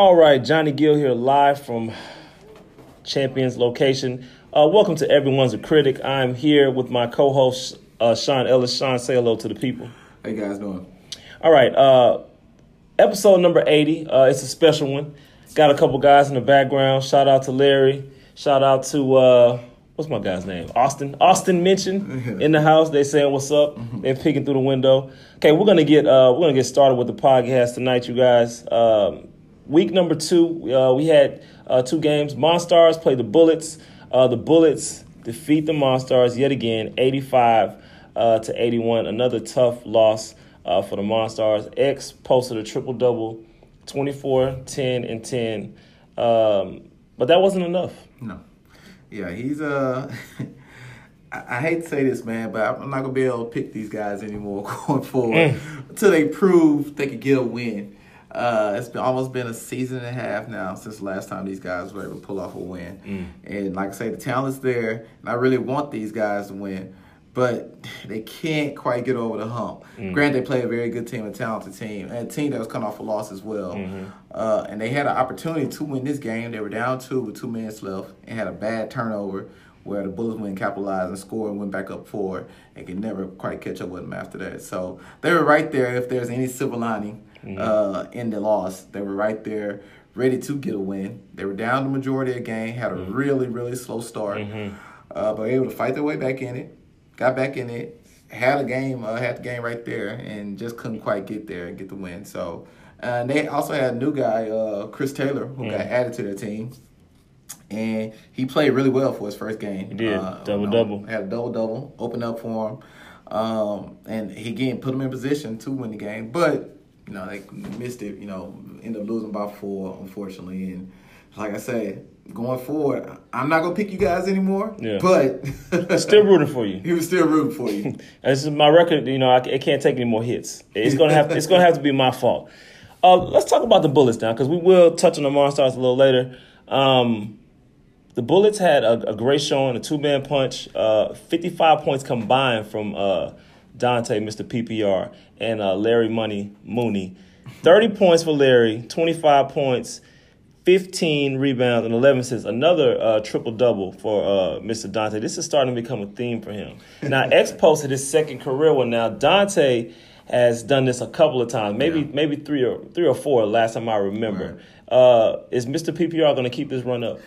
All right, Johnny Gill here live from Champions location. Uh, welcome to Everyone's a Critic. I'm here with my co-host uh, Sean Ellis. Sean, say hello to the people. How you guys doing? All right, uh, episode number 80. Uh, it's a special one. Got a couple guys in the background. Shout out to Larry. Shout out to uh, what's my guy's name? Austin. Austin mentioned in the house. They saying what's up. They're peeking through the window. Okay, we're gonna get uh, we're gonna get started with the podcast tonight, you guys. Um, week number two, uh, we had uh, two games. Monstars played the Bullets. Uh, the Bullets defeat the Monstars yet again, 85 uh, to 81. Another tough loss uh, for the Monstars. X posted a triple double, 24, 10, and 10. Um, but that wasn't enough. No. Yeah, he's uh I, I hate to say this, man, but I'm not gonna be able to pick these guys anymore going forward until they prove they can get a win. Uh, it's been almost been a season and a half now since the last time these guys were able to pull off a win. And like I say, the talent's there, and I really want these guys to win, but they can't quite get over the hump. Granted, they play a very good team, a talented team, and a team that was coming off a loss as well. Uh, and they had an opportunity to win this game. They were down two with two minutes left and had a bad turnover where the Bullets went capitalized and scored and went back up four and could never quite catch up with them after that. So they were right there if there's any silver lining uh, in the loss. They were right there ready to get a win. They were down the majority of the game, had a really, really slow start, uh, but were able to fight their way back in it, got back in it, had a game, uh, had the game right there, and just couldn't quite get there and get the win. So, and they also had a new guy, uh, Chris Taylor, who got added to their team and he played really well for his first game. He did. Uh, Double, you know, double. Had a double double, opened up for him, um, and he again put him in position to win the game. But you know they missed it. You know, end up losing by four, unfortunately. And like I said, going forward, I'm not gonna pick you guys anymore. Yeah. But Still rooting for you. he was still rooting for you. This is my record. You know, I, it can't take any more hits. It's gonna have. it's gonna have to be my fault. Uh, let's talk about the Bullets now, because we will touch on the Monstars a little later. Um, the Bullets had a, a great showing, a two man punch, uh, 55 points combined from uh, Dante, Mr. PPR, and uh, Larry Money Mooney. 30 points for Larry, 25 points, 15 rebounds, and 11 assists. Another uh, triple double for uh, Mr. Dante. This is starting to become a theme for him. Now, X posted his second career one. Now, Dante has done this a couple of times, maybe Yeah. maybe three or three or four. Last time I remember, uh, is Mr. PPR going to keep this run up?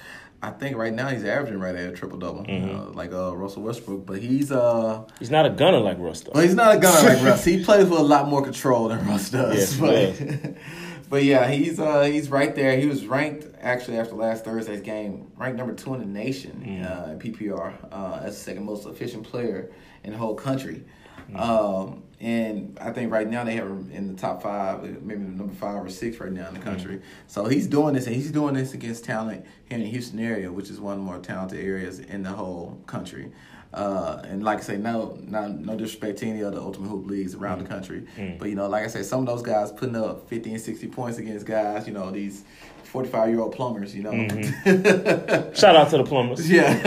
I think right now he's averaging right at a triple double, Mm-hmm. uh, like uh, Russell Westbrook. But he's uh He's not a gunner like Russ, though. Well, he's not a gunner like Russ. He plays with a lot more control than Russ does. Yes, but, but yeah, he's uh, he's right there. He was ranked actually after last Thursday's game, ranked number two in the nation uh, in PPR uh, as the second most efficient player in the whole country. Um, and I think right now they have him in the top five, maybe number five or six right now in the mm-hmm. country. So he's doing this, and he's doing this against talent here in the Houston area, which is one of the more talented areas in the whole country. Uh, and like I say, no, no, no disrespect to any other Ultimate Hoop leagues around the mm-hmm. country, mm. but you know, like I say, some of those guys putting up fifty and sixty points against guys, you know, these forty-five year old plumbers, you know. Shout out to the Plumbers. Yeah,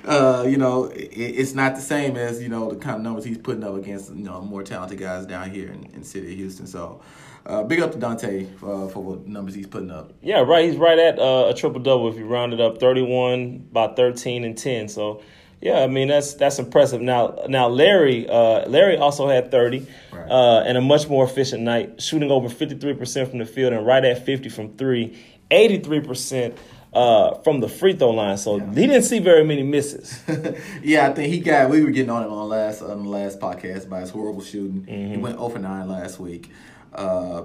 uh, you know, it, it's not the same as you know the kind of numbers he's putting up against you know more talented guys down here in, in the city of Houston. So, uh, big up to Dante uh, for what numbers he's putting up. Yeah, right. He's right at uh, a triple double if you round it up, thirty-one, by thirteen and ten. So, yeah, I mean that's that's impressive. Now, now Larry, uh, Larry also had thirty, Right. uh, and a much more efficient night, shooting over fifty-three percent from the field and right at fifty from three, 83 percent uh, from the free throw line. So he didn't see very many misses. yeah, I think he got. We were getting on him on last on the last podcast by his horrible shooting. He went over 9 last week. Uh,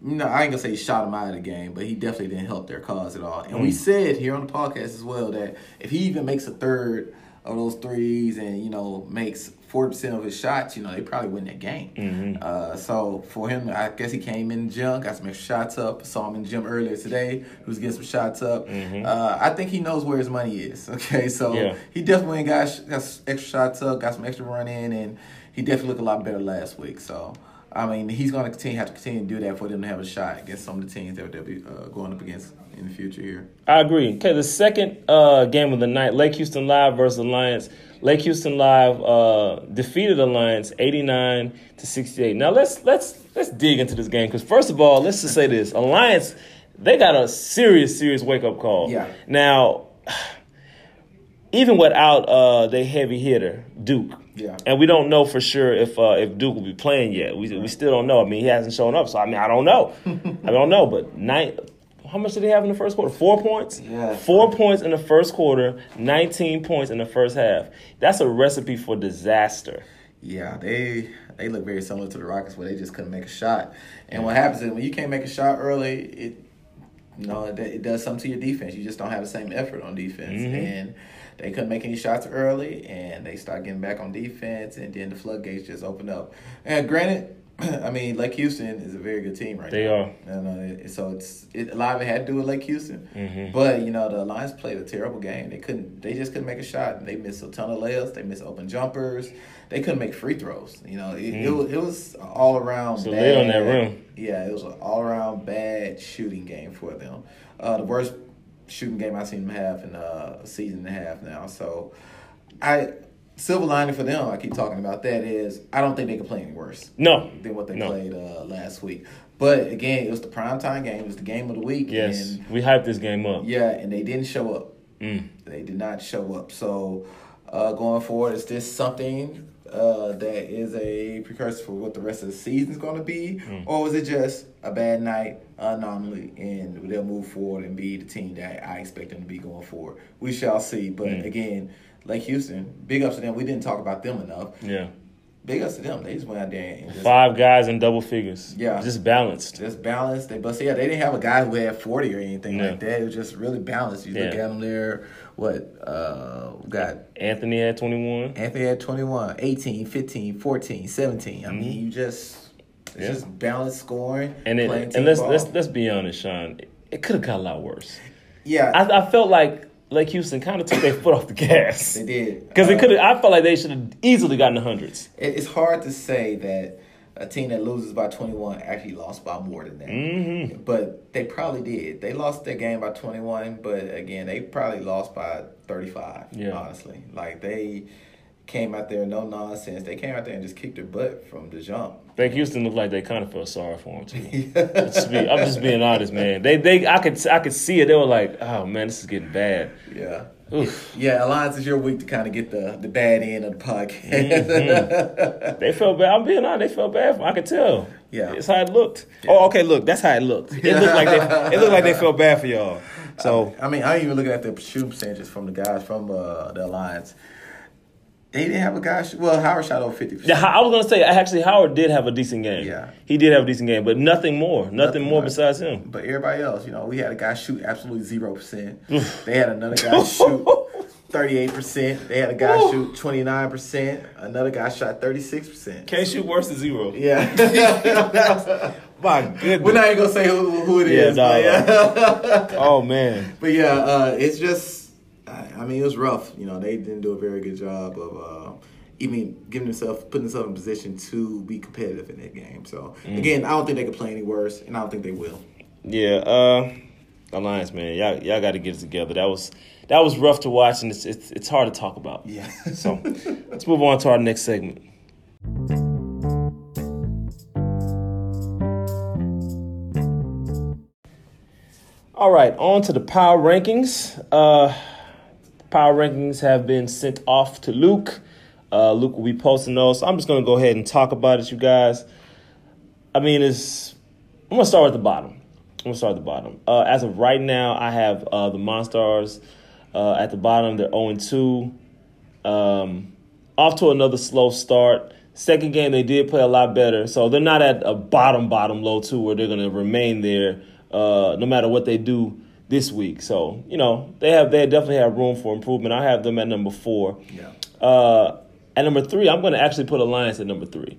no, I ain't gonna say he shot him out of the game, but he definitely didn't help their cause at all. And we said here on the podcast as well that if he even makes a third of those threes and you know makes forty percent of his shots, you know they probably win that game. Uh, so for him, I guess he came in the gym, got some extra shots up. Saw him in the gym earlier today. He was getting some shots up. Uh, I think he knows where his money is. Okay, so Yeah. he definitely got, got extra shots up, got some extra run in, and he definitely looked a lot better last week. So. I mean, he's going to continue have to continue to do that for them to have a shot against some of the teams that they'll be uh, going up against in the future here. I agree. Okay, the second uh, game of the night, Lake Houston Live versus Alliance. Lake Houston Live uh, defeated Alliance 89 to 68. Now let's let's let's dig into this game because first of all, let's just say this: Alliance they got a serious serious wake up call. Yeah. Now, even without uh, their heavy hitter Duke. Yeah. And we don't know for sure if uh, if Duke will be playing yet. We we still don't know. I mean, he hasn't shown up, so I mean, I don't know. I don't know, but nine. How much did he have in the first quarter? Four points. Yeah. Four points in the first quarter. Nineteen points in the first half. That's a recipe for disaster. Yeah, they they look very similar to the Rockets where they just couldn't make a shot. And what happens is when you can't make a shot early, it you know it, it does something to your defense. You just don't have the same effort on defense, and they couldn't make any shots early, and they start getting back on defense, and then the floodgates just open up. And granted. I mean, Lake Houston is a very good team right They now. are. And, uh, so it's it, a lot of it had to do with Lake Houston, Mm-hmm. but you know the Lions played a terrible game. They couldn't. They just couldn't make a shot. They missed a ton of layups. They missed open jumpers. They couldn't make free throws. You know, it, it was it was all around. Mm. So bad. on that rim. Yeah, it was an all around bad shooting game for them. Uh, the worst shooting game I've seen them have in uh, a season and a half now. So, I silver lining for them. I keep talking about that is I don't think they can play any worse No. than what they No. played uh, last week. But again, it was the primetime game. It was the game of the week. Yes. And We hyped this game up. yeah, and they didn't show up. Mm. They did not show up. So uh, going forward, is this something uh, that is a precursor for what the rest of the season is going to be, or was it just a bad night anomaly, and they'll move forward and be the team that I expect them to be going forward? We shall see. But again, Lake Houston, big ups to them. We didn't talk about them enough. Yeah. Big ups to them. They just went out there and just Five guys in double figures. Yeah. Just balanced. just balanced. They, but yeah, they didn't have a guy who had forty or anything Yeah. like that. It was just really balanced. You look at them there. What uh, got Anthony had 21. Anthony had 21, 18, 15, 14, 17. I mean, you just it's Mm-hmm. Yeah. just balanced scoring. And it, and let's ball. let's let's be honest, Sean. It, it could have got a lot worse. yeah, I, I felt like Lake Houston kind of took their foot off the gas they did because Uh, it could. I felt like they should have easily gotten the hundreds. it's hard to say that a team that loses by 21 actually lost by more than that. Mm-hmm. But they probably did. They lost their game by 21, but again, they probably lost by 35, Yeah. honestly. Like, they came out there, no nonsense. They came out there and just kicked their butt from the jump. Lake Houston looked like they kind of felt sorry for him too. Just be- I'm just being honest, man. They they I could I could see it. They were like, oh man, this is getting bad. Yeah. Oof. Yeah, Alliance is your week to kind of get the, the bad end of the podcast. Mm-hmm. They felt bad. I'm being honest. They felt bad. For, I could tell. Yeah. it's how it looked. Oh, okay. Look, that's how it looked. It looked like they. It looked like they felt bad for y'all. So I mean, I ain't even looking at the shooting percentages from the guys from uh, the Alliance. They didn't have a guy. Shoot, well, Howard shot over fifty yeah, percent. I was gonna say actually Howard did have a decent game. Yeah. he did have a decent game, but nothing more. Nothing, Nothing more more. besides him. But everybody else, you know, we had a guy shoot absolutely zero percent. they had another guy shoot thirty-eight percent. They had a guy Woo. shoot twenty-nine percent. Another guy shot thirty-six percent. Can't shoot worse than zero. Yeah. My goodness. We're not even gonna say who, who it Yeah, is. nah, but yeah. oh man. But yeah, uh, it's just, I I mean, it was rough. You know, they didn't do a very good job of uh, even giving themselves, putting themselves in position to be competitive in that game. So Mm. again, I don't think they could play any worse, and I don't think they will. Yeah, uh, Alliance man, y'all y'all got to get it together. That was that was rough to watch, and it's it's, it's hard to talk about. Yeah. So let's move on to our next segment. All right, on to the power rankings. Uh, power rankings have been sent off to Luke. Uh, Luke will be posting those. So I'm just gonna go ahead and talk about it, you guys. I mean, it's. I'm gonna start at the bottom. I'm gonna start at the bottom. Uh, as of right now, I have uh, the Monstars uh, at the bottom. They're 0 2. Um, off to another slow start. Second game, they did play a lot better, so they're not at a bottom, bottom low two where they're gonna remain there uh, no matter what they do this week. So you know they have they definitely have room for improvement. I have them at number four. Yeah. Uh, at number three, I'm gonna actually put Alliance at number three.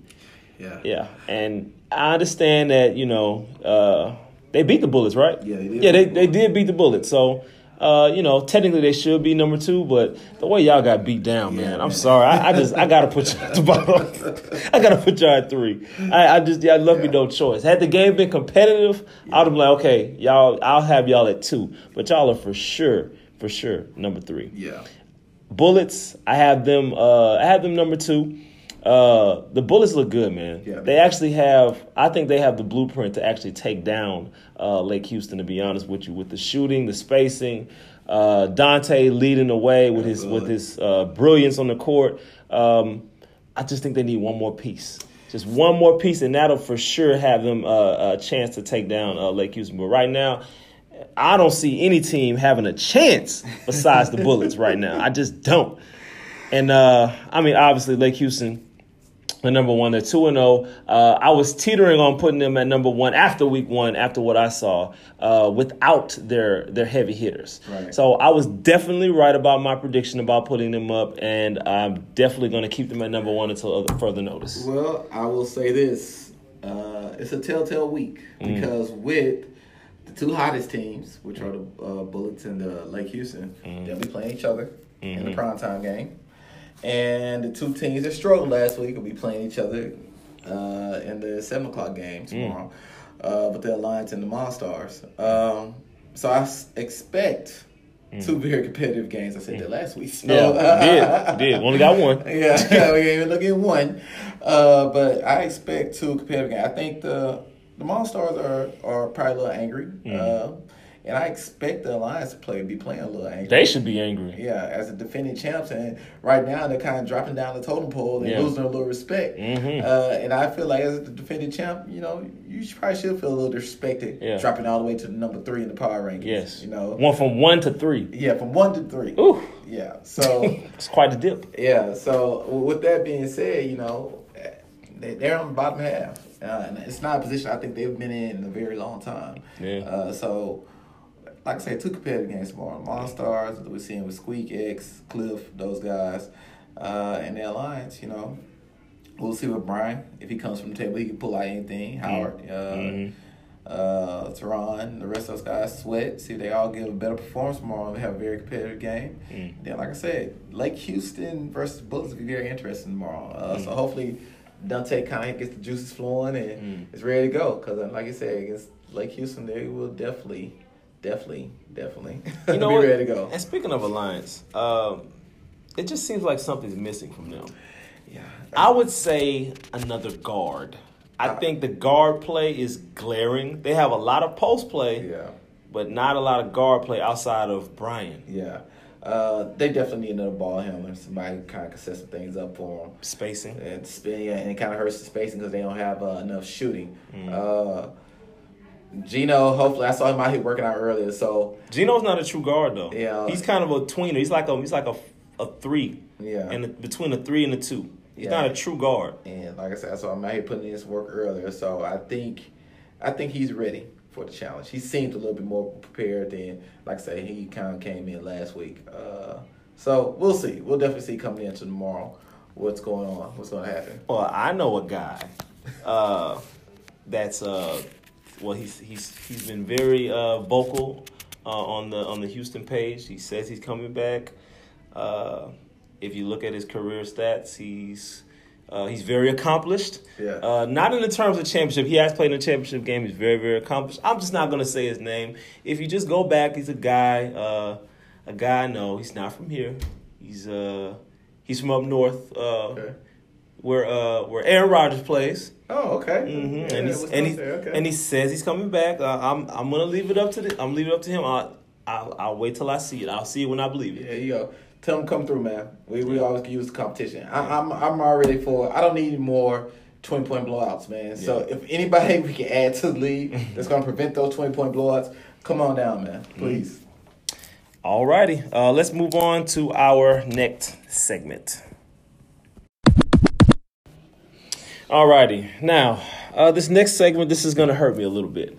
Yeah. Yeah, and I understand that you know uh, they beat the Bullets, right? Yeah, they did Yeah, they, the they did beat the Bullets. So Uh, you know, technically they should be number two, but the way y'all got beat down, man, I'm sorry. I, I just I gotta put you at the bottom. I gotta put y'all at three. I, I just yeah, I love me no choice. Had the game been competitive, I'd have been like, okay, y'all, I'll have y'all at two, but y'all are for sure, for sure number three. Yeah. Bullets, I have them. Uh, I have them number two. Uh, the Bullets look good, man. Yeah. They actually have. I think they have the blueprint to actually take down uh, Lake Houston. To be honest with you, with the shooting, the spacing, uh, Dante leading the way with his with his uh, brilliance on the court. Um, I just think they need one more piece. Just one more piece, and that'll for sure have them uh, a chance to take down uh, Lake Houston. But right now, I don't see any team having a chance besides the Bullets right now. I just don't. And uh, I mean, obviously, Lake Houston, the number one, they're two and zero. Uh, I was teetering on putting them at number one after week one, after what I saw, uh, without their their heavy hitters. Right. So I was definitely right about my prediction about putting them up, and I'm definitely going to keep them at number one until other, further notice. Well, I will say this: uh, it's a telltale week Mm. because with the two hottest teams, which are the uh, Bullets and the Lake Houston, Mm. they'll be playing each other in Mm-hmm. the primetime game, and the two teams that struggled last week will be playing each other uh, in the seven o'clock game Mm. tomorrow uh, with the Alliance and the Monstars. Um, so I s- expect. Two very competitive games. I said that last week. So, Mm. Yeah, did. Did. Only got one. yeah, we ain't even looking at one. Uh, but I expect two competitive games. I think the the Monstars are are probably a little angry. Uh, and I expect the Alliance to play be playing a little angry. They should be angry. yeah, as a defending champs, and right now they're kind of dropping down the totem pole and Yeah. losing a little respect. Mhm. Uh, and I feel like as the defending champ, you know, you should, probably should feel a little disrespected, Yeah. dropping all the way to the number three in the power rankings. Yes. you know, One from one to three. yeah, from one to three. Ooh. Yeah, so. It's quite a dip. Yeah. So with that being said, you know, they, they're on the bottom half, uh, and it's not a position I think they've been in in a very long time. Yeah. Uh, so, like I said, two competitive games tomorrow. Monstars, we're seeing with Squeak X, Cliff, those guys, uh, and the Alliance. You know, we'll see with Brian if he comes from the table, he can pull out anything. Howard. Uh, Mhm. uh, Teron, the rest of those guys sweat. See if they all give a better performance tomorrow and have a very competitive game. Mm. Then, like I said, Lake Houston versus Bullets will be very interesting tomorrow. Uh, Mm. So hopefully Dante kind of gets the juices flowing and Mm. is ready to go. Because, like I said, against Lake Houston, they will definitely, definitely, definitely You know be what? ready to go. And speaking of alliance, um, it just seems like something's missing from them. Yeah. I would say another guard. I think the guard play is glaring. They have a lot of post play, Yeah. but not a lot of guard play outside of Brian. Yeah. Uh, they definitely need another ball handler. Somebody kind of can set some things up for them. Spacing. and spin, yeah, and it kind of hurts the spacing because they don't have uh, enough shooting. Uh, Gino, hopefully, I saw him out here working out earlier, so Gino's not a true guard though. Yeah. he's kind of a tweener. He's like a he's like a, a three. Yeah. and between a three and a two. He's Yeah. not a true guard. and like I said, so I'm out here putting in his work earlier, so I think, I think he's ready for the challenge. He seemed a little bit more prepared than, like I said, he kind of came in last week. Uh, so we'll see. We'll definitely see coming into tomorrow what's going on, what's going to happen. Well, I know a guy uh, that's uh, well, he's he's he's been very uh, vocal uh, on the on the Houston page. He says he's coming back. Uh, if you look at his career stats, he's uh, he's very accomplished. Yeah. Uh, not in the terms of championship. He has played in a championship game. He's very very accomplished. I'm just not going to say his name. If you just go back, he's a guy. Uh, a guy No. He's not from here. He's uh he's from up north. Uh, Okay. where uh where Aaron Rodgers plays. Oh, okay. hmm Yeah, and he's and he okay. and he says he's coming back. Uh, I'm I'm gonna leave it up to the I'm leave it up to him. I I'll, I'll wait till I see it. I'll see it when I believe it. Yeah, you go. Tell him come through, man. We we always use the competition. I, I'm I'm already for. I don't need more twenty point blowouts, man. So if anybody we can add to the league that's gonna prevent those twenty point blowouts, come on down, man. Please. Alrighty, uh, let's move on to our next segment. Alrighty, now uh, this next segment, this is gonna hurt me a little bit,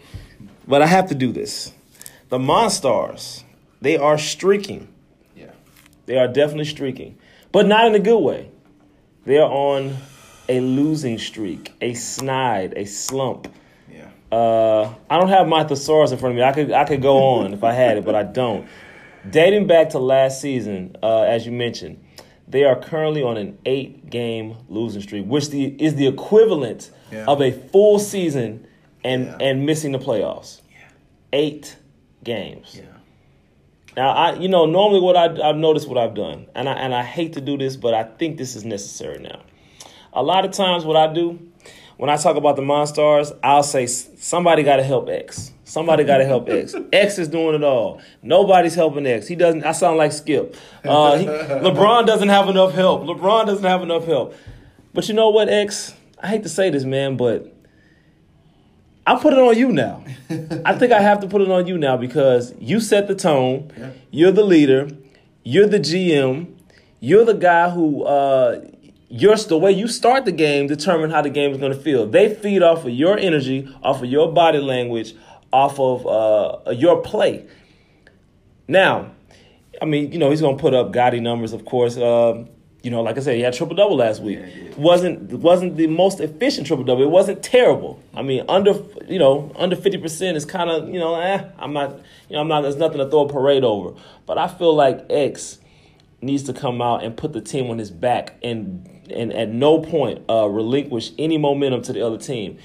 but I have to do this. The Monstars, they are streaking. Yeah. They are definitely streaking, but not in a good way. They are on a losing streak, a snide, a slump. Yeah. Uh, I don't have my thesaurus in front of me. I could I could go on if I had it, but I don't. Dating back to last season, uh, as you mentioned, they are currently on an eight-game losing streak, which the, is the equivalent Yeah. of a full season and Yeah. and missing the playoffs. Eight games. Yeah. Now, I you know normally what I I've noticed what I've done, and I and I hate to do this, but I think this is necessary now. A lot of times, what I do when I talk about the Monstars, I'll say somebody got to help X. Somebody got to help X. X is doing it all. Nobody's helping X. He doesn't. I sound like Skip. Uh, he, LeBron doesn't have enough help. LeBron doesn't have enough help. But you know what, X? I hate to say this, man, but I put it on you now. I think I have to put it on you now because you set the tone. Yeah. You're the leader. You're the GM. You're the guy who uh, your the way you start the game determine how the game is going to feel. They feed off of your energy, off of your body language, off of uh, your play. Now, I mean, you know, he's going to put up gaudy numbers, of course. Um, you know, like I said, he had triple double last week. Yeah, wasn't wasn't the most efficient triple double. It wasn't terrible. I mean, under you know under fifty percent is kind of you know eh. I'm not you know I'm not. There's nothing to throw a parade over. But I feel like X needs to come out and put the team on his back and and at no point uh, relinquish any momentum to the other team.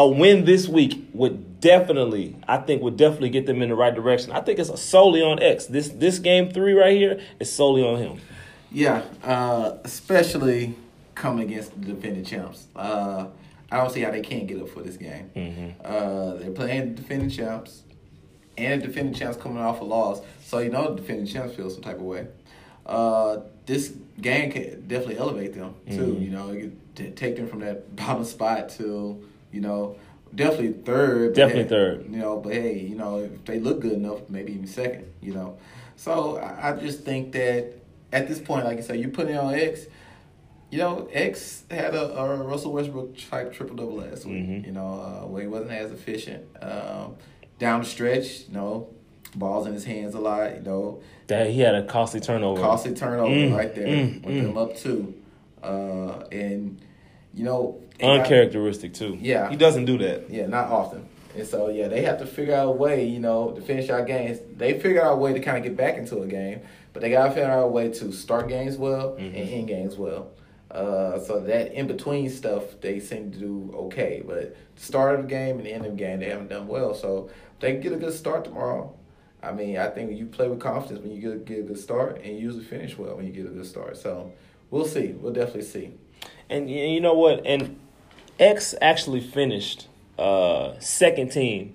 A win this week would definitely, I think, would definitely get them in the right direction. I think it's solely on X. This this game three right here is solely on him. Yeah, uh, especially coming against the defending champs. Uh, I don't see how they can't get up for this game. Uh, they're playing the defending champs, and the defending champs coming off a loss, so you know the defending champs feel some type of way. Uh, this game can definitely elevate them too. You know, it could t- take them from that bottom spot to you know definitely third. Definitely hey, third. You know, but hey, you know if they look good enough, maybe even second. You know, so I, I just think that at this point, like I said, you put it on X. You know, X had a, a Russell Westbrook type triple double last week. Mhm. You know, uh, where he wasn't as efficient um, down the stretch. You know, balls in his hands a lot. You know, That he had a costly turnover. costly turnover Mm, right there mm, with mm. them up two. Uh, and you know, Uncharacteristic too. Yeah. he doesn't do that. yeah, not often. And so yeah, they have to figure out a way, you know, to finish out games. They figure out a way to kind of get back into a game, but they gotta figure out a way to start games well and end games well. Uh, so that in between stuff, they seem to do okay. But the start of the game and the end of the game, they haven't done well. So they get a good start tomorrow. I mean, I think you play with confidence when you get a, get a good start, and you usually finish well when you get a good start. So we'll see. We'll definitely see. And you know what? And X actually finished uh, second team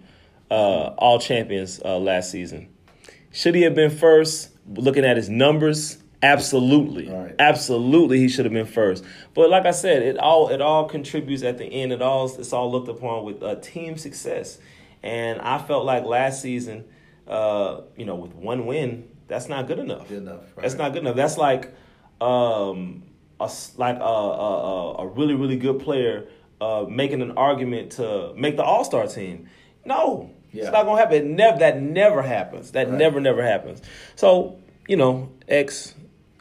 uh, All Champions uh, last season. Should he have been first? Looking at his numbers, absolutely, Right. absolutely, he should have been first. But like I said, it all it all contributes at the end. It all it's all looked upon with uh, team success. And I felt like last season, uh, you know, with one win, that's not good enough. Good enough. Right? That's not good enough. That's like um, a like a, a, a really really good player uh, making an argument to make the All Star team. No, Yeah. it's not gonna happen. It never that never happens. That Right. never never happens. So you know, X,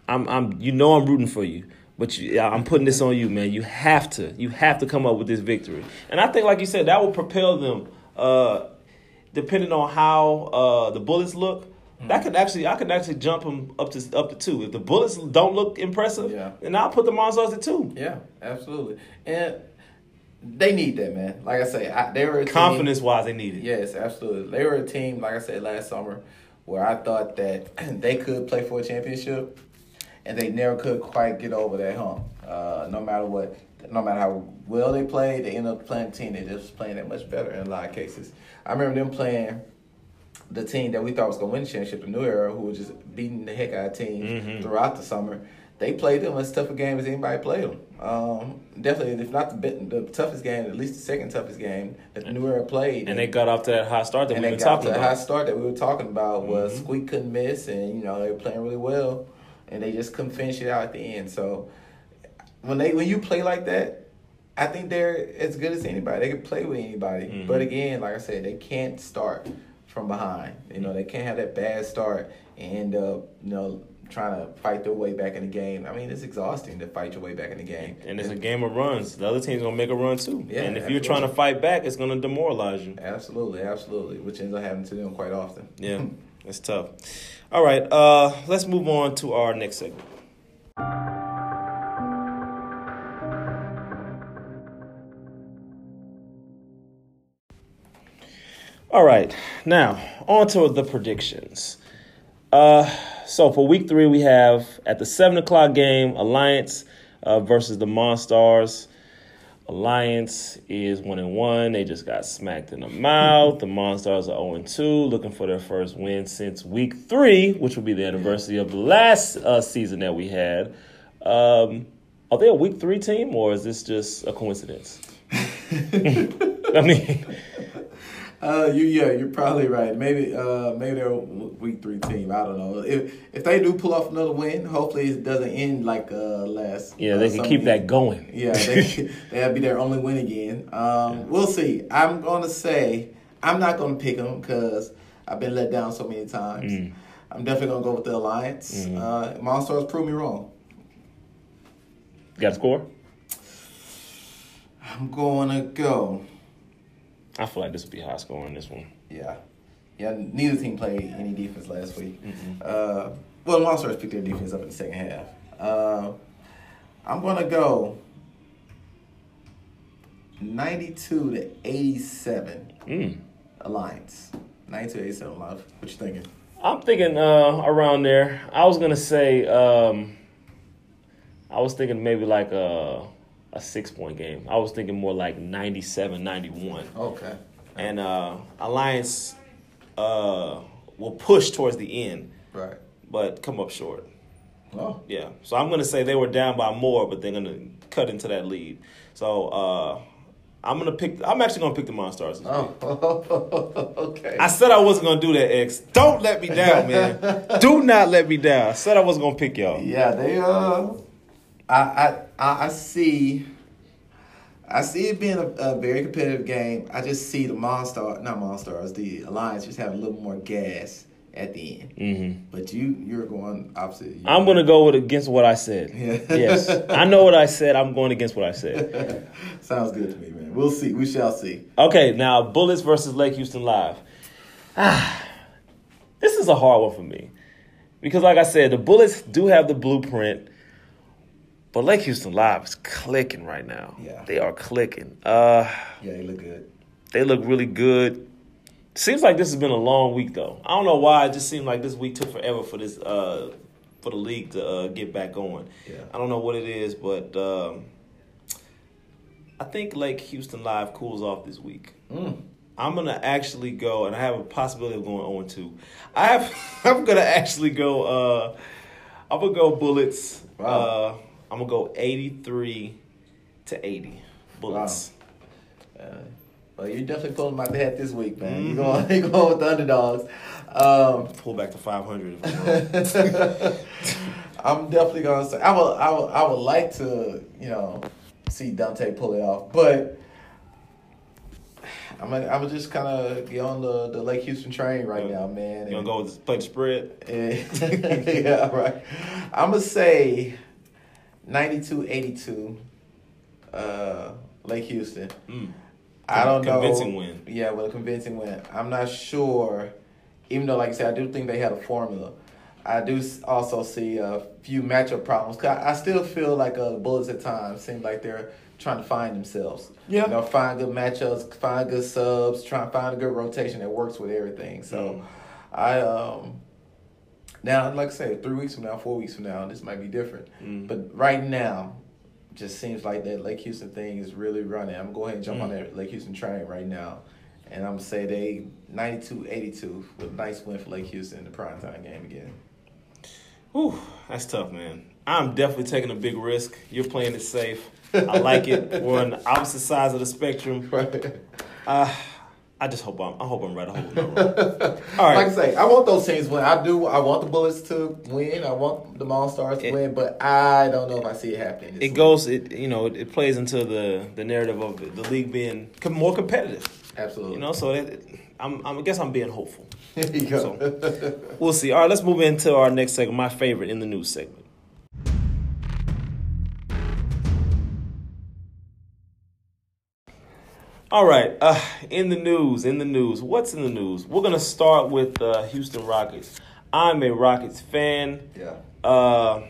I'm I'm you know I'm rooting for you. But you, I'm putting this on you, man. You have to, you have to come up with this victory. And I think, like you said, that will propel them. Uh, depending on how uh, the bullets look, that could actually I could actually jump them up to up to two. If the bullets don't look impressive, Yeah. then I'll put the Monsters at two. Yeah, absolutely. And they need that, man. Like I say, I, they were a team- Confidence wise, they need it. Yes, absolutely. They were a team, like I said last summer, where I thought that they could play for a championship, and they never could quite get over that hump. Uh, no matter what, no matter how well they played, they end up playing a team that just was playing that much better in a lot of cases. I remember them playing the team that we thought was going to win the championship, the New Era, who was just beating the heck out of teams Mhm. throughout the summer. They played them as tough a game as anybody played them. Um, definitely, if not the, the toughest game, at least the second toughest game that the New Era played. And they got off to that hot start that they got talking about. high start that we were talking about was Mhm. Squeak couldn't miss, and you know they were playing really well, and they just couldn't finish it out at the end. So when they when you play like that, I think they're as good as anybody. They can play with anybody, Mhm. but again, like I said, they can't start from behind. You know they can't have that bad start and end up you know trying to fight their way back in the game. I mean it's exhausting to fight your way back in the game. and it's a game of runs. The other team's gonna make a run too. Yeah, and if you're trying to fight back, it's gonna demoralize you. Absolutely, absolutely, which ends up happening to them quite often. Yeah. It's tough. All right, uh, let's move on to our next segment. All right, now on to the predictions. Uh, so for week three, we have at the seven o'clock game Alliance uh, versus the Monstars. Alliance is one and one. They just got smacked in the mouth. The Monstars are zero and two, looking for their first win since week three, which will be the anniversary of the last uh, season that we had. Um, are they a week three team, or is this just a coincidence? I mean, Uh, you yeah, you're probably right. Maybe uh, maybe they're a week three team. I don't know. If if they do pull off another win, hopefully it doesn't end like uh, last. yeah, they uh, can keep week. that going. Yeah, they that'll be their only win again. Um, We'll see. I'm gonna say I'm not gonna pick them because I've been let down so many times. Mm. I'm definitely gonna go with the alliance. Mm-hmm. Uh, Monstars prove me wrong. Got a score? I'm gonna go. I feel like this will be high scoring. This one. Yeah, yeah. Neither team played any defense last week. Uh, well, the Monsters picked their defense up in the second half. Uh, I'm gonna go 92 to 87 Mm. Alliance. 92 to 87 Alliance. What you thinking? I'm thinking uh, around there. I was gonna say um, I was thinking maybe like a a six point game. I was thinking more like 97, 91. Okay. and uh, Alliance uh, will push towards the end, Right. but come up short. Oh. Yeah, so I'm gonna say they were down by more, but they're gonna cut into that lead. So uh, I'm gonna pick. I'm actually gonna pick the Monstars. Oh. okay. I said I wasn't gonna do that, X. Don't let me down, man. do not let me down. I said I wasn't gonna pick y'all. Yeah, they uh, I I I see. I see it being a, a very competitive game. I just see the Monster, not Monstars, the Alliance just have a little more gas at the end. hmm But you, you're going opposite. You- I'm gonna go with against what I said. Yeah. yes, I know what I said. I'm going against what I said. Sounds good to me, man. We'll see. We shall see. Okay, now Bullets versus Lake Houston Live. Ah, this is a hard one for me because, like I said, the Bullets do have the blueprint, but Lake Houston Live is clicking right now. Yeah. they are clicking. Uh, Yeah, they look good. they look really good. Seems like this has been a long week though. I don't know why. It just seemed like this week took forever for this uh, for the league to uh, get back going. Yeah. I don't know what it is, but um, I think Lake Houston Live cools off this week. Mm. I'm gonna actually go, and I have a possibility of going 0 2. I have. I'm gonna actually go. Uh, I'm gonna go Bullets. Wow. Uh, I'm gonna go 83 to 80 Bullets. Uh, well, you're definitely pulling my hat this week, man. Mm-hmm. You're going, you're going with the underdogs. Um, Pull back to 500. If I'm. I'm definitely gonna say I would, I would I would like to you know see Dante pull it off, but I'm gonna, I'm just kind of get on the, the Lake Houston train right now, man. you gonna go with play the spread? and- yeah, right. I'm gonna say 92-82, uh, Lake Houston. Mm. I don't know. Convincing win. Yeah, with a convincing win. I'm not sure, even though, like I said, I do think they had a formula. I do also see a few matchup problems. 'Cause I I still feel like uh, the Bullets at times seem like they're trying to find themselves. Yeah. You know, find good matchups, find good subs, try to find a good rotation that works with everything. So, Mm. I um. Now, like I said, three weeks from now, four weeks from now, this might be different. Mm. But right now, just seems like that Lake Houston thing is really running. I'm going to go ahead and jump on Mm. that Lake Houston train right now. And I'm going to say they 92-82 with a nice win for Lake Houston in the primetime game again. Whew, that's tough, man. I'm definitely taking a big risk. You're playing it safe. I like it. We're on the opposite sides of the spectrum. Right. Uh, I just hope I'm. I hope I'm right. I hope I'm not wrong. All right. Like I say, I want those teams to win. I do. I want the Bullets to win. I want the All Stars to It- win, but I don't know if I see it happening. It week. goes. It you know. It, it plays into the the narrative of the league being com- more competitive. Absolutely. You know. So that, I'm, I'm. I guess I'm being hopeful. Here you go. We'll see. All right. Let's move into our next segment. My favorite in the news segment. All right, uh, in the news, in the news, what's in the news? We're gonna start with uh, Houston Rockets. I'm a Rockets fan. Yeah. Uh,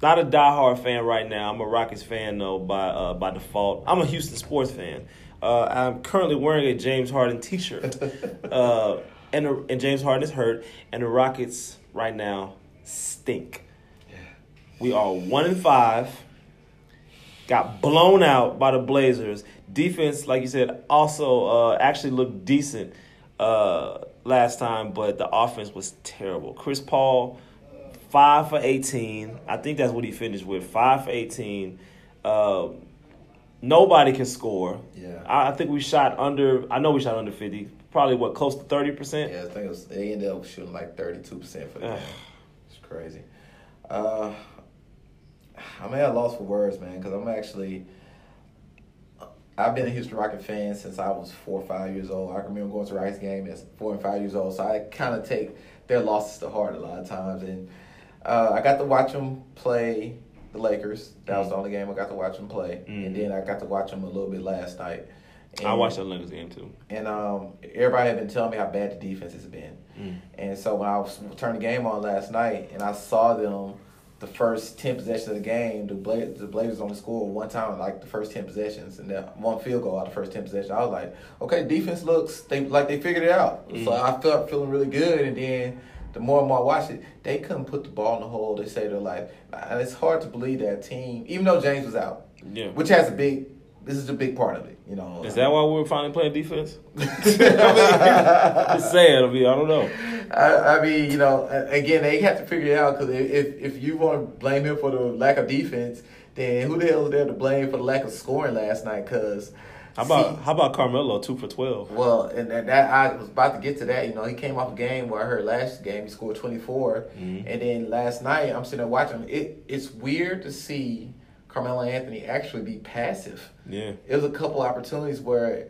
not a diehard fan right now. I'm a Rockets fan though by uh, by default. I'm a Houston sports fan. Uh, I'm currently wearing a James Harden T-shirt, uh, and and James Harden is hurt, and the Rockets right now stink. Yeah. We are one and five. Got blown out by the Blazers. Defense, like you said, also uh, actually looked decent uh, last time, but the offense was terrible. Chris Paul, five for eighteen. I think that's what he finished with. Five for eighteen. Uh, nobody can score. Yeah. I, I think we shot under. I know we shot under fifty. Probably what close to thirty percent. Yeah, I think it was, they ended up shooting like 32% for the game. It's crazy. Uh, I'm at a loss for words, man, because I'm actually. I've been a Houston Rocket fan since I was four or five years old. I remember going to Rockets game as four and five years old, so I kind of take their losses to heart a lot of times. And uh, I got to watch them play the Lakers. That was the only game I got to watch them play, Mhm. and then I got to watch them a little bit last night. I watched the Lakers game too. and um, everybody had been telling me how bad the defense has been. Mm. And so when I was turning the game on last night and I saw them the first ten possessions of the game, the Bla- the Blazers only scored one time like the first ten possessions and then one field goal out of the first ten possessions. I was like, okay, defense looks they like they figured it out. Mm. So I felt feeling really good. And then the more and more I watched it, they couldn't put the ball in the hole. They say they're like, and it's hard to believe that team, even though James was out, Yeah. which has a big. This is a big part of it, you know. Is that why we're finally playing defense? Just saying. I mean, I don't know. I, I mean, you know, again, they have to figure it out because if if you want to blame him for the lack of defense, then who the hell is there to blame for the lack of scoring last night? Because How about how about Carmelo two for twelve? well, and that, that I was about to get to that. You know, he came off a game where I heard last game he scored twenty Mhm. and then last night I'm sitting there watching. It it's weird to see Carmelo Anthony actually be passive. Yeah. It was a couple opportunities where,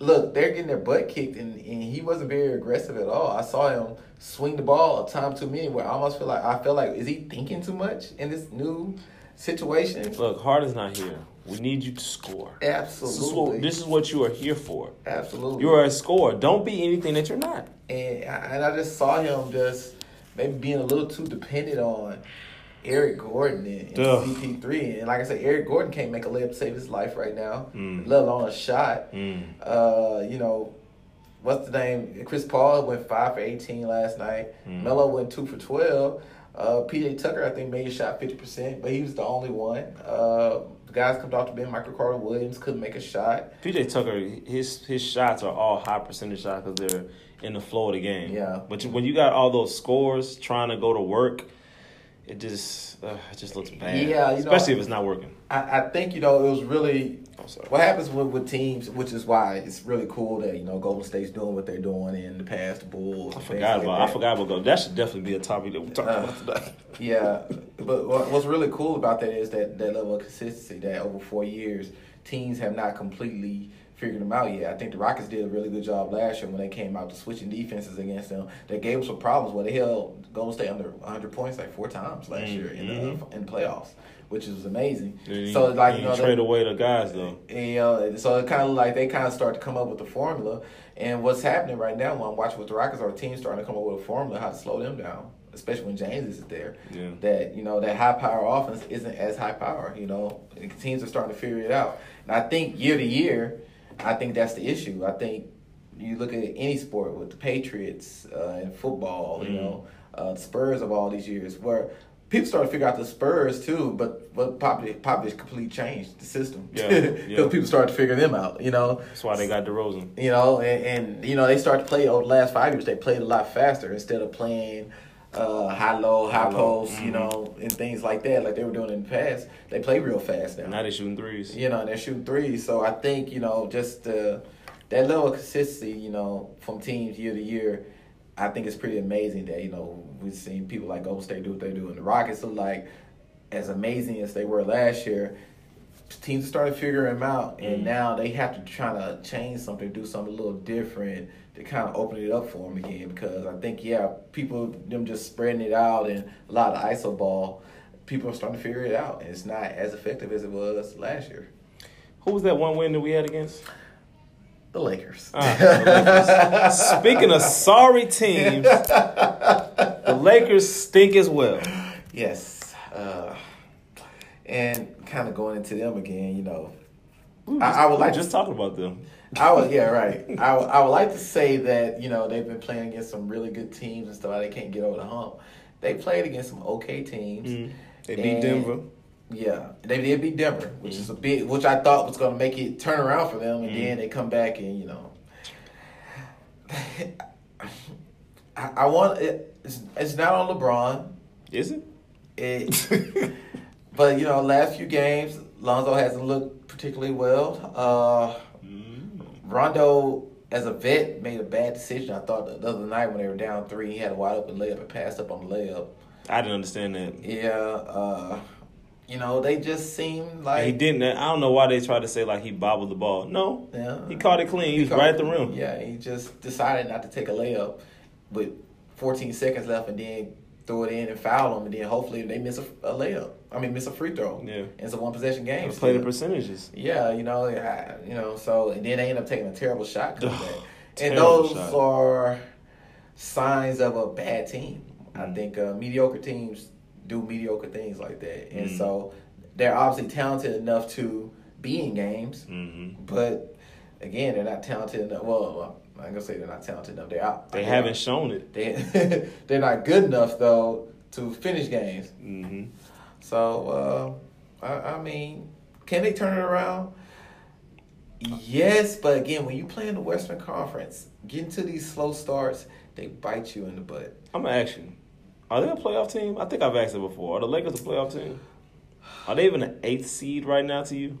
look, they're getting their butt kicked, and, and he wasn't very aggressive at all. I saw him swing the ball a time too many, where I almost feel like I feel like is he thinking too much in this new situation? Look, Harden's not here. We need you to score. This is, Absolutely, what, this is what you are here for. absolutely. You are a scorer. Don't be anything that you're not. and I, and I just saw him just maybe being a little too dependent on Eric Gordon and, and Ugh. CP3. And like I said, Eric Gordon can't make a layup to save his life right now, Mm. let alone a shot. Mm. Uh, you know, what's the name? Chris Paul went five for eighteen last night. Mm. Melo went two for twelve. Uh, PJ Tucker, I think, made a shot fifty percent, but he was the only one. Uh, the guys come off the bench. Michael Carter Williams couldn't make a shot. PJ Tucker, his his shots are all high percentage shots because they're in the flow of the game. Yeah. But when you got all those scores trying to go to work, it just uh, it just looks bad. Yeah, you know- especially if it's not working. I, I think you know it was really what happens with, with teams, which is why it's really cool that you know Golden State's doing what they're doing in the past, the Bulls. I forgot about. like I forgot about. That should definitely be a topic that we talk Uh, about today. Yeah, but what, what's really cool about that is that that level of consistency. That over four years, teams have not completely figured them out yet. I think the Rockets did a really good job last year when they came out to switching defenses against them. They gave them some problems where they held Golden State under 100 points like four times last Mm, year in the in the playoffs, which was amazing. You- so like you you know, trade they, away the guys though. and, you know, so it kind of like they kind of start to come up with the formula. And what's happening right now when I'm watching with the Rockets, our team starting to come up with a formula how to slow them down, especially when James isn't there Yeah. that you know that high power offense isn't as high power. You know, and teams are starting to figure it out. And I think year to year, I think that's the issue. I think you look at any sport with the Patriots uh, and football. You Mhm. know, uh, Spurs of all these years where. People start to figure out the Spurs too, but but Popovich, Popovich completely changed the system Yeah, because yeah. people started to figure them out. You know, That's why they got DeRozan. you know, and, and you know they start to play over the last five years. They played a lot faster instead of playing uh, high low, high High post, you mhm. know, and things like that, like they were doing in the past. They play real fast now. Now they're shooting threes. You know, and they're shooting threes. So I think you know just uh, that level of consistency, you know, from teams year to year. I think it's pretty amazing that you know we've seen people like Golden State do what they do, and the Rockets look like as amazing as they were last year. Teams started figuring them out, and Mhm. now they have to try to change something, do something a little different to kind of open it up for them again. Because I think, yeah, people them just spreading it out and a lot of iso ball, people are starting to figure it out, and it's not as effective as it was last year. Who was that one win that we had against? the Lakers. Ah, the Lakers. Speaking of sorry teams, the Lakers stink as well. yes. Uh, and kind of going into them again, you know. I, I would like just to, talking about them. I would, yeah, right. I would, I would like to say that you know they've been playing against some really good teams and stuff. They can't get over the hump. They played against some okay teams. Mm. They beat And- Denver. Yeah, they did beat Denver, which Mm-hmm. is a big, which I thought was going to make it turn around for them, and Mm-hmm. then they come back and you know, I, I want it. It's, it's not on LeBron. Is it? It, but you know, last few games, Lonzo hasn't looked particularly well. Uh, Rondo, as a vet, made a bad decision. I thought the other night when they were down three, he had a wide open layup and passed up on the layup. I didn't understand that. Yeah, uh, you know, they just seem like he didn't. I don't know why they tried to say like he bobbled the ball. No, Yeah. he caught it clean. He, was caught- right at the rim. Yeah, he just decided not to take a layup with 14 seconds left and then throw it in and foul them, and then hopefully they miss a, a layup. I mean, miss a free throw. Yeah. It's a one possession game. Play the percentages. Yeah, you know, I, you know, so and then they end up taking a terrible shot. coming Ugh, back. and those shot. are signs of a bad team. I Mm. think uh, mediocre teams do mediocre things like that, and Mm. so they're obviously talented enough to be in games, Mm-hmm. but again, they're not talented enough. Well, I'm gonna say they're not talented enough. They're out. They they're- haven't shown it. They they're not good enough though to finish games. Mm-hmm. So uh, I, I mean, can they turn it around? Yes, but again, when you play in the Western Conference, get into these slow starts, they bite you in the butt. I'm gonna ask you: Are they a playoff team? I think I've asked it before. Are the Lakers a playoff team? Are they even an eighth seed right now to you?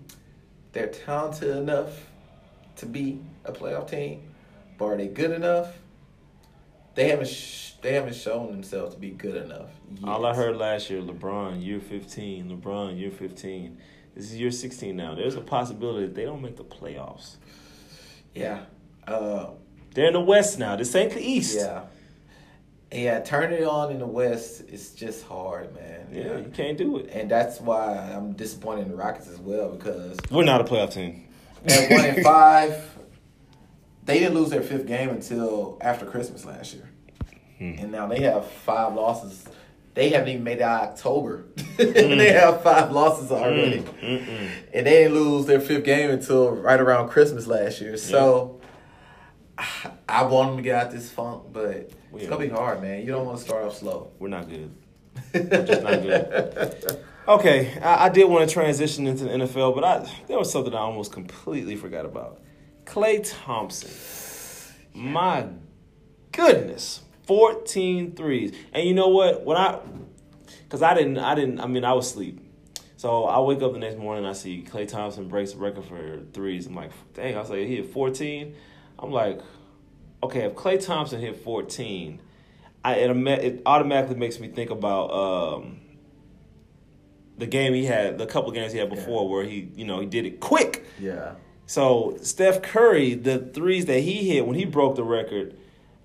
They're talented enough to be a playoff team, but are they good enough? They haven't. Sh- they haven't shown themselves to be good enough. All I heard last year: LeBron year 15, LeBron year 15. This is year 16 now. There's a possibility that they don't make the playoffs. Yeah. Uh, They're in the West now. This ain't the East. yeah. Yeah, turning it on in the West is just hard, man. Yeah, you can't do it. And that's why I'm disappointed in the Rockets as well because We're not a playoff team. At one and five, they didn't lose their fifth game until after Christmas last year, Hmm. and now they have five losses. They haven't even made it out of October. they have five losses already, Mm-mm. and they didn't lose their fifth game until right around Christmas last year. So. I want them to get out this funk, but it's gonna be hard, man. You don't want to start off slow. We're not good. We're just not good. Okay, I, I did want to transition into the NFL, but I there was something I almost completely forgot about. Klay Thompson. My goodness. 14 threes. And you know what? When I cuz I didn't I didn't I mean I was asleep. So I wake up the next morning I see Klay Thompson breaks the record for threes. I'm like, dang, I was like, he hit 14. I'm like, okay, if Klay Thompson hit 14, I it, it automatically makes me think about um, the game he had, the couple games he had before, where he, you know, he did it quick. Yeah. So Steph Curry, the threes that he hit when he broke the record,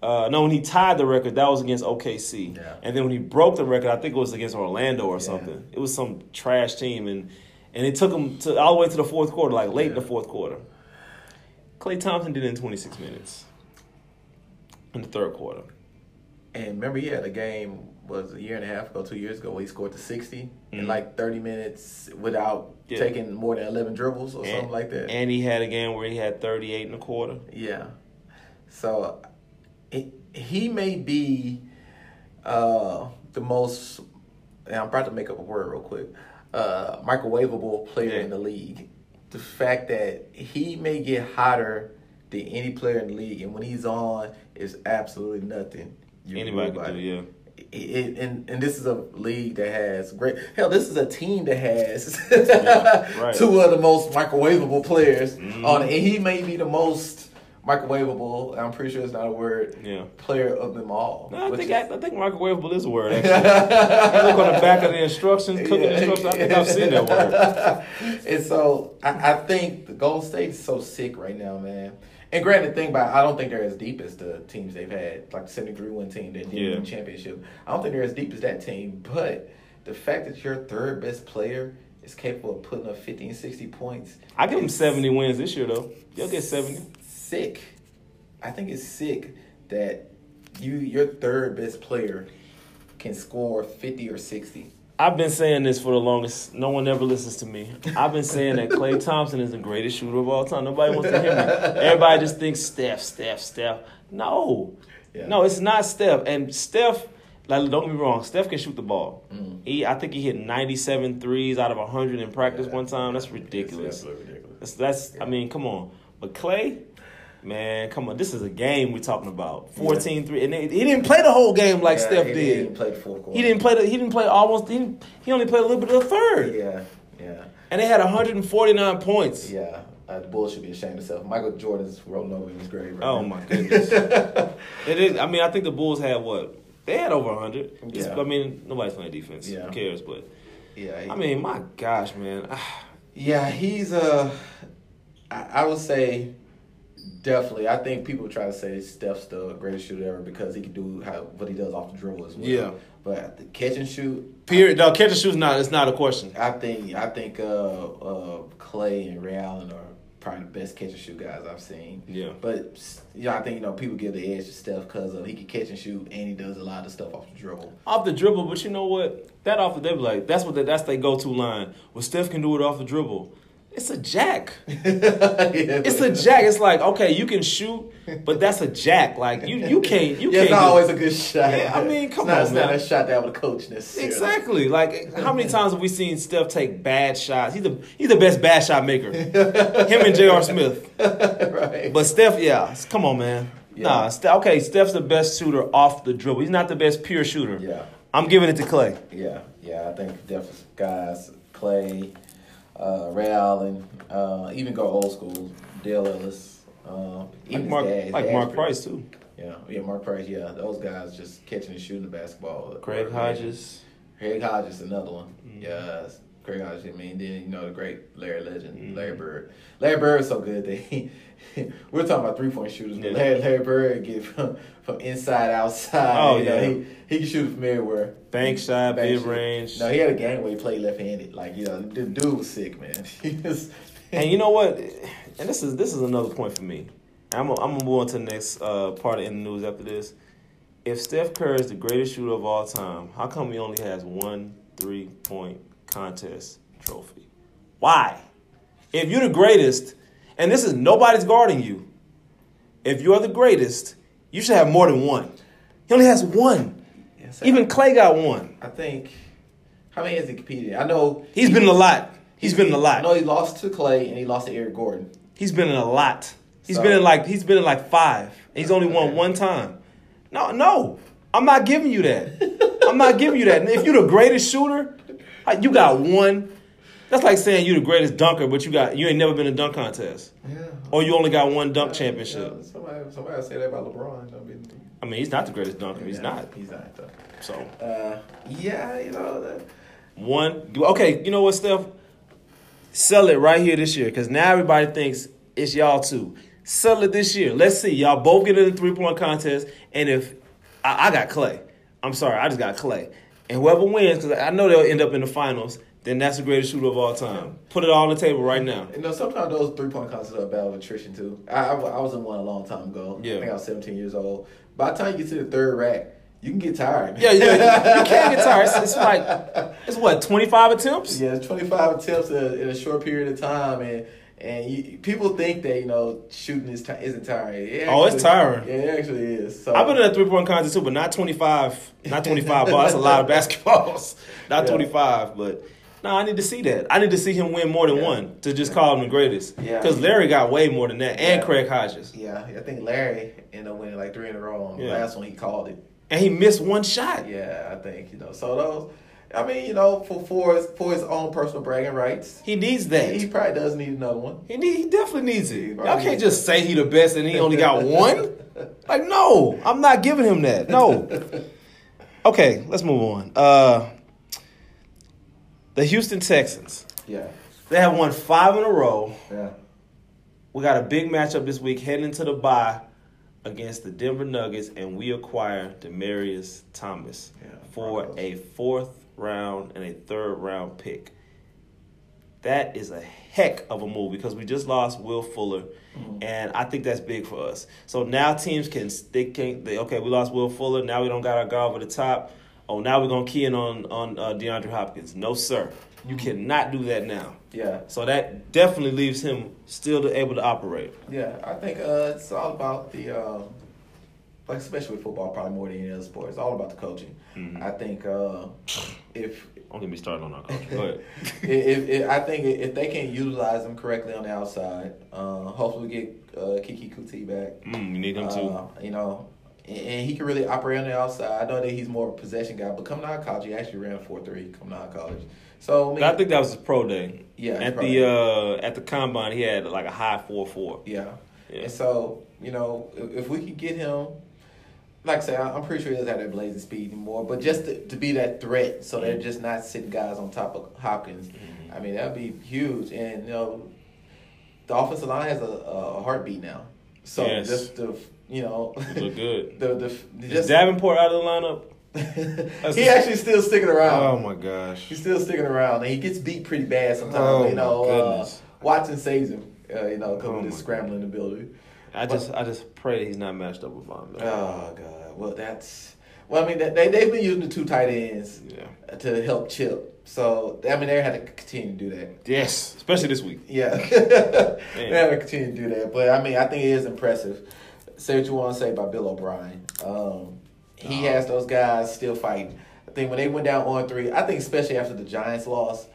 uh, no, when he tied the record, that was against OKC. Yeah. And then when he broke the record, I think it was against Orlando or Yeah. something. It was some trash team, and and it took him to all the way to the fourth quarter, like late in the fourth quarter. Klay Thompson did it in 26 minutes in the third quarter. And remember, he had a game was a year and a half ago, two years ago, where he scored to 60 in Mhm. like 30 minutes without Yeah. taking more than 11 dribbles or something like that. And he had a game where he had 38 and a quarter. yeah. So it, he may be uh, the most, and I'm about to make up a word real quick, uh, microwavable player Yeah. in the league. The fact that he may get hotter than any player in the league, and when he's on, is absolutely nothing. you Anybody could do, yeah. It, and and this is a league that has great hell. This is a team that has Yeah, right. two of the most microwavable players Mhm. on, it. and he may be the most microwavable. I'm pretty sure it's not a word. Yeah. Player of them all. No, I think is- I, I think microwavable is a word. Actually, you look on the back of the instructions, cooking Yeah. instructions. I think I've seen that word. and so I, I think the Golden State is so sick right now, man. And granted, think about it, I don't think they're as deep as the teams they've had, like the 73 win team that did Yeah. the championship. I don't think they're as deep as that team, but the fact that your third best player is capable of putting up 50 and 60 points. I give them 70 wins this year, though. You'll get 70. sick. I think it's sick that you your third best player can score fifty or sixty. I've been saying this for the longest. No one ever listens to me. I've been saying that Klay Thompson is the greatest shooter of all time. Nobody wants to hear me. Everybody just thinks Steph, Steph, Steph. No, Yeah. no, it's not Steph. And Steph, like, don't get me wrong, Steph can shoot the ball. Mm. He, I think he hit 97 threes out of 100 in practice Yeah. one time. That's ridiculous. absolutely ridiculous. That's, that's I mean, come on. But Klay, man, come on. This is a game we're talking about. 14-3. And they, he didn't play the whole game like Yeah, Steph he did. He didn't play the fourth quarter. He didn't play. The, he didn't play almost. He, didn't, he only played a little bit of the third, Yeah, yeah, and they had 149 points. yeah. Uh, the Bulls should be ashamed of themselves. Michael Jordan's rolling over in his grave. Right Oh now. my goodness! it is. I mean, I think the Bulls had what they had over 100. Yeah. I mean, nobody's playing defense. Yeah. Who cares? But yeah, he- I mean, my gosh, man. Yeah, he's uh I, I would say definitely. I think people try to say Steph's the greatest shooter ever because he can do how what he does off the dribble as well. Yeah. But the catch and shoot, Period. No, catch and shoot's not. It's not a question. I think I think uh uh Klay and Ray Allen are probably the best catch and shoot guys I've seen. Yeah. But yeah, I think you know people give the edge to Steph because of he can catch and shoot and he does a lot of stuff off the dribble. Off the dribble, but you know what? That off the dribble, like that's what they, that's their go to line. Well, Steph can do it off the dribble. It's a jack. It's a jack. It's like okay, you can shoot, but that's a jack. Like you, you can't. You yeah, can't. It's not do- always a good shot. Yeah, I mean, come it's not, on, it's not a shot that would coach necessarily. Exactly. Like how many times have we seen Steph take bad shots? He's the he's the best bad shot maker. Him and J.R. Smith. right. But Steph, yeah, come on, man. Yeah. Nah, okay, Steph's the best shooter off the dribble. He's not the best pure shooter. Yeah. I'm giving it to Klay. Yeah, yeah, I think definitely guys, Klay, uh, Ray Allen, uh, even go old school, Dale Ellis, uh, Like even his Mark, dad- like Mark Price too. Yeah, yeah, Mark Price. Yeah, those guys just catching and shooting the basketball. Craig Hodges. Craig Hodges, another one. Mhm. Yeah, Craig Hodges. I mean, then you know the great Larry Legend, Mhm. Larry Bird. Larry Bird is so good that he. we're talking about three point shooters, but Yeah. Larry, Larry Bird get from from inside outside. Oh, you know, yeah. he he can shoot from everywhere. Bank shot, Bank mid range. No, he had a game where he played left handed. Like you know, the dude was sick, man. And you know what? And this is this is another point for me. I'm gonna, I'm gonna move on to the next uh, part in the news after this. If Steph Curry is the greatest shooter of all time, how come he only has one three point contest trophy? Why? If you're the greatest, and this is nobody's guarding you, if you're the greatest, you should have more than one. He only has one. Yes, Even Klay got one. I think. How many has he competed? I know He's been in a lot. He's been in a lot. he lost to Klay and he lost to Eric Gordon. He's been in a lot. He's So- been in like he's been in like five. He's only won one time. No, no, I'm not giving you that. I'm not giving you that. And if you're the greatest shooter, like, you got one. That's like saying you're the greatest dunker, but you got you ain't never been in a dunk contest, Yeah. or you only got one dunk championship. Yeah, somebody, somebody say that about LeBron. I mean, I mean, he's not the greatest dunker. He's not. He's not though. So Uh, yeah, you know that. one. Okay, you know what, Steph? Sell it right here this year, because now everybody thinks it's y'all too. Sell it this year. Let's see. Y'all both get in the three point contest, and if I, I got Klay, I'm sorry, I just got Klay, and whoever wins, because I know they'll end up in the finals, then that's the greatest shooter of all time. Put it all on the table right now. You know, sometimes those three point contests are a battle of attrition too. I, I, I was in one a long time ago. Yeah. I think I was 17 years old. By the time you get to the third rack, you can get tired. Yeah, yeah, you can't get tired. It's, it's like it's what 25 attempts. Yeah, 25 attempts in a, in a short period of time, and and you, people think that you know shooting is ti isn't tiring. It Oh, it's tiring. Yeah, it actually is. So I've been in a three point contest too, but not 25. Not 25 ball. That's a lot of basketballs. Not Yeah. 25, but no, I need to see that. I need to see him win more than Yeah. one to just call him the greatest. Yeah. Because Larry got way more than that, and Yeah. Craig Hodges. Yeah, I think Larry ended up winning like three in a row. On the last one, he called it. And he missed one shot. Yeah, I think you know. So those, I mean, you know, for for his, for his own personal bragging rights, He needs that. he probably does need another one. He, need, he definitely needs it. Y'all can't just say he the best and he only got one. Like, no, I'm not giving him that. No. Okay, let's move on. Uh, the Houston Texans. Yeah, They have won five in a row. yeah. We got a big matchup this week heading into the bye against the Denver Nuggets, and we acquire Demaryius Thomas Yeah, for Broncos. a fourth round and a third round pick. that is a heck of a move because we just lost Will Fuller, and I think that's big for us. So now teams can they can they okay we lost Will Fuller now we don't got our guy over the top. Oh now we're gonna key in on on uh, DeAndre Hopkins. No sir, you cannot do that now. Yeah. So that definitely leaves him still able to operate. Yeah, I think uh, it's all about the, uh, like especially with football, probably more than any other sport. It's all about the coaching. Mhm. I think uh, if Don't get me started on our coach. Go ahead. if, if I think if they can utilize them correctly on the outside, uh, hopefully we get uh, Keke Coutee back. Mm, you need him too. Uh, you know, and, and he can really operate on the outside. I know that he's more of a possession guy, but coming out of college, he actually ran four three coming out of college. So I, mean, I think that was his pro day. Yeah, At the uh at the combine, he had like a high four four. yeah. Yeah. And so, you know, if, if we could get him, like I say, I- I'm pretty sure he doesn't have that blazing speed anymore, but just to, to be that threat, so they're just not sitting guys on top of Hopkins. I mean, that'd be huge. And, you know, the offensive line has a, a heartbeat now. So Yes. just the, you know, look good. the, the, Is just, Davenport out of the lineup? he actually still sticking around. Oh my gosh. He's still sticking around, and he gets beat pretty bad sometimes. Oh, you know, uh. Watson saves him. Uh, you know, because Oh, of this scrambling ability. I just I just pray that he's not matched up with Von Miller. Oh God. Well, that's. Well, I mean, they they- they've been using the two tight ends yeah. to help Chip. So I mean, they had to continue to do that. Yes, especially this week. Yeah, they had to continue to do that. But I mean, I think it is impressive. Say what you want to say about Bill O'Brien. Um, he has those guys still fighting. I think when they went down on three, I think especially after the Giants loss,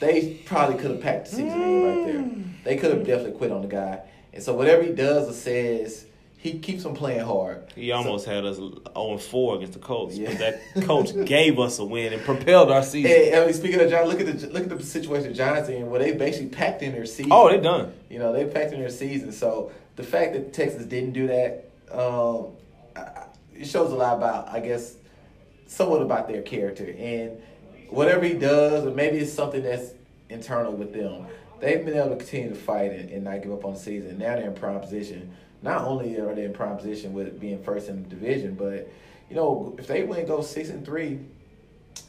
they probably could have packed the season in right there. They could have definitely quit on the guy. And so whatever he does or says, he keeps them playing hard. He almost had us 0 4 against the Colts. Yeah. But that coach gave us a win and propelled our season. Hey, I mean, speaking of John, look at the look at the situation the Giants in, where they basically packed in their season. Oh, they're done. You know, they packed in their season. So the fact that Texas didn't do that, um, it shows a lot about, I guess, somewhat about their character and whatever he does, or maybe it's something that's internal with them. They've been able to continue to fight and, and not give up on the season. Now they're in prime position. Not only are they in prime position with being first in the division, but you know, if they win, go six and three.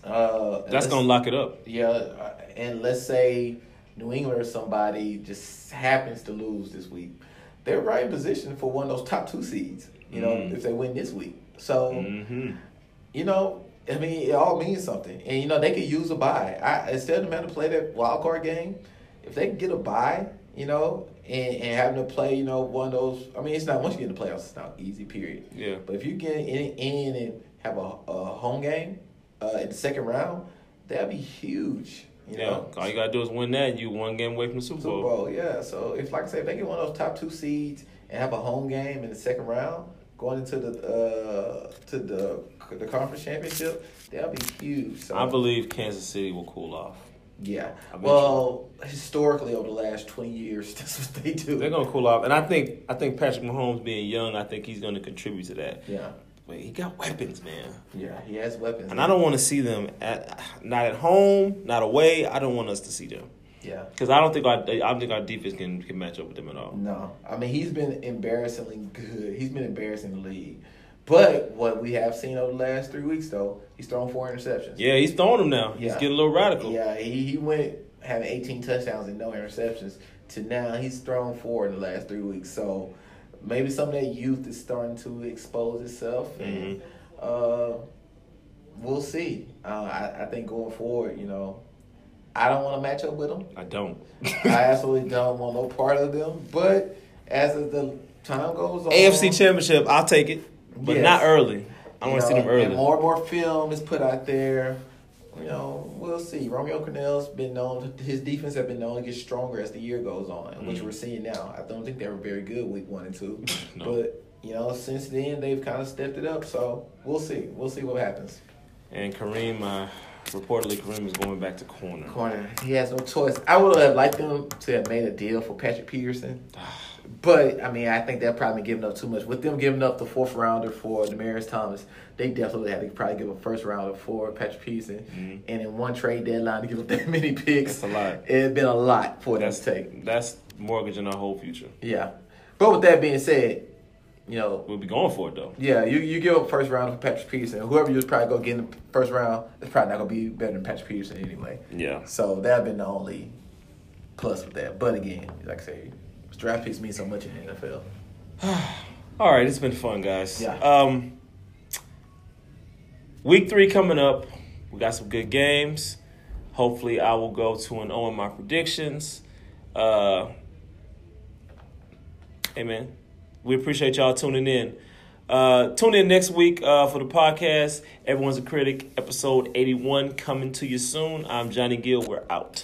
Uh, That's going to lock it up. yeah, uh, and let's say New England or somebody just happens to lose this week, they're right in position for one of those top two seeds. You know, Mm. if they win this week. So hmm you know, I mean, it all means something, and you know they could use a buy. I instead of them to play that wild card game, if they can get a buy, you know, and, and having to play, you know, one of those. I mean, it's not once you get in the playoffs, it's not easy. Period. Yeah. But if you get in, in and have a, a home game uh, in the second round, that'd be huge. You yeah. know, All you got to do is win that. You one game away from the Super Super Bowl. Bowl, yeah. So if, like I say, if they get one of those top two seeds and have a home game in the second round, going into the uh, to the the conference championship, that'll be huge. So I believe Kansas City will cool off. Yeah. Well, historically over the last twenty years, that's what they do. They're gonna cool off, and I think I think Patrick Mahomes being young, I think he's gonna contribute to that. yeah, But he got weapons, man, yeah. He has weapons, and I don't want to see them at not at home, not away. I don't want us to see them Yeah. because I don't think our I don't think our defense can can match up with them at all. No, I mean he's been embarrassingly good. He's been embarrassing the league. But what we have seen over the last three weeks, though, he's thrown four interceptions. Yeah, he's throwing them now. He's getting a little radical. Yeah, he, he went having 18 touchdowns and no interceptions to now he's thrown four in the last three weeks. So maybe some of that youth is starting to expose itself, and uh, we'll see. Uh, I, I think going forward, you know, I don't want to match up with them. I don't. I absolutely don't want no part of them. But as the time goes on, AFC Championship, I'll take it, but Yes. not early. I want to see them early. And more and more film is put out there. You know, we'll see. Romeo Crennel's been known. His defense have been known to get stronger as the year goes on, which Mhm. we're seeing now. I don't think they were very good week one and two, No. but you know, since then they've kind of stepped it up. So we'll see. We'll see what happens. And Kareem, uh, reportedly Kareem is going back to corner. Corner, he has no choice. I would have liked them to have made a deal for Patrick Peterson. But I mean, I think they're probably giving up too much. With them giving up the fourth rounder for Demaryius Thomas, they definitely have to probably give a first rounder for Patrick Peterson. Mhm. And in one trade deadline to give up that many picks, That's a lot. It's been a lot for them That's to take. that's mortgaging our whole future. Yeah. But with that being said, you know, We'll be going for it though. yeah, you, you give up first round for Patrick Peterson. Whoever you was probably gonna get in the first round, it's probably not gonna be better than Patrick Peterson anyway. Yeah. So that have been the only plus with that. But again, like I say, draft picks mean so much in the NFL. All right, it's been fun, guys. Yeah. Um, week three coming up. We got some good games. Hopefully, I will go to an O in my predictions. Uh, Amen. We appreciate y'all tuning in. Uh, tune in next week uh, for the podcast. Everyone's a critic, episode 81 coming to you soon. I'm Johnny Gill. We're out.